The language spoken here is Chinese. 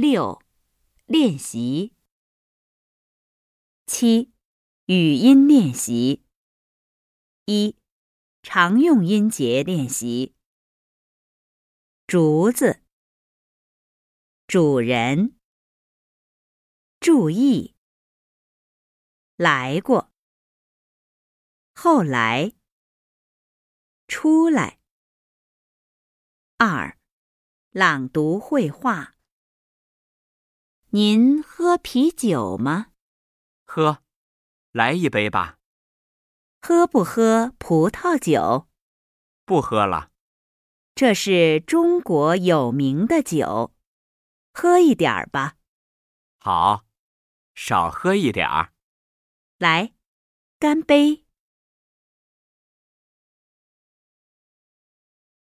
六、练习。七、语音练习。一、常用音节练习。竹子，主人，注意，来过，后来，出来。二、朗读绘画。您喝啤酒吗？喝，来一杯吧。喝不喝葡萄酒？不喝了。这是中国有名的酒，喝一点儿吧。好，少喝一点儿。来，干杯。